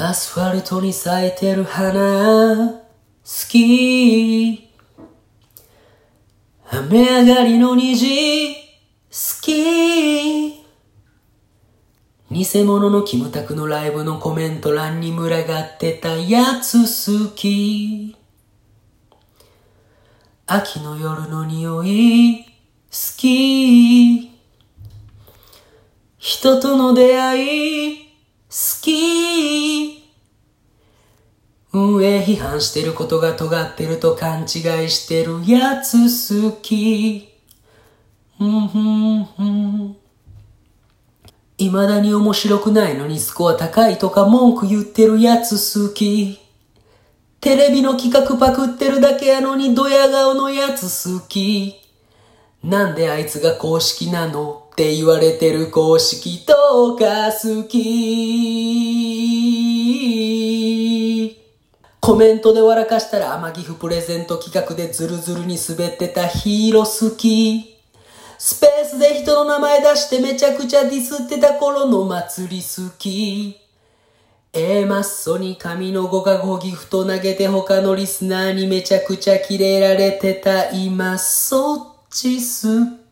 アスファルトに咲いてる花、好き。雨上がりの虹、好き。偽物のキムタクのライブのコメント欄に群がってたやつ好き。秋の夜の匂い、好き。人との出会い、好き。運営批判してることが尖ってると勘違いしてるやつ好き。うんふんふん未だに面白くないのにスコア高いとか文句言ってるやつ好き。テレビの企画パクってるだけやのにドヤ顔のやつ好き。なんであいつが公式なのって言われてる公式とか好き。コメントで笑かしたら天岐阜プレゼント企画でズルズルに滑ってたヒーロー好き。スペースで人の名前出してめちゃくちゃディスってた頃の祭り好き。A マッソに神の5か5ギフト投げて他のリスナーにめちゃくちゃキレられてた今そっち好き。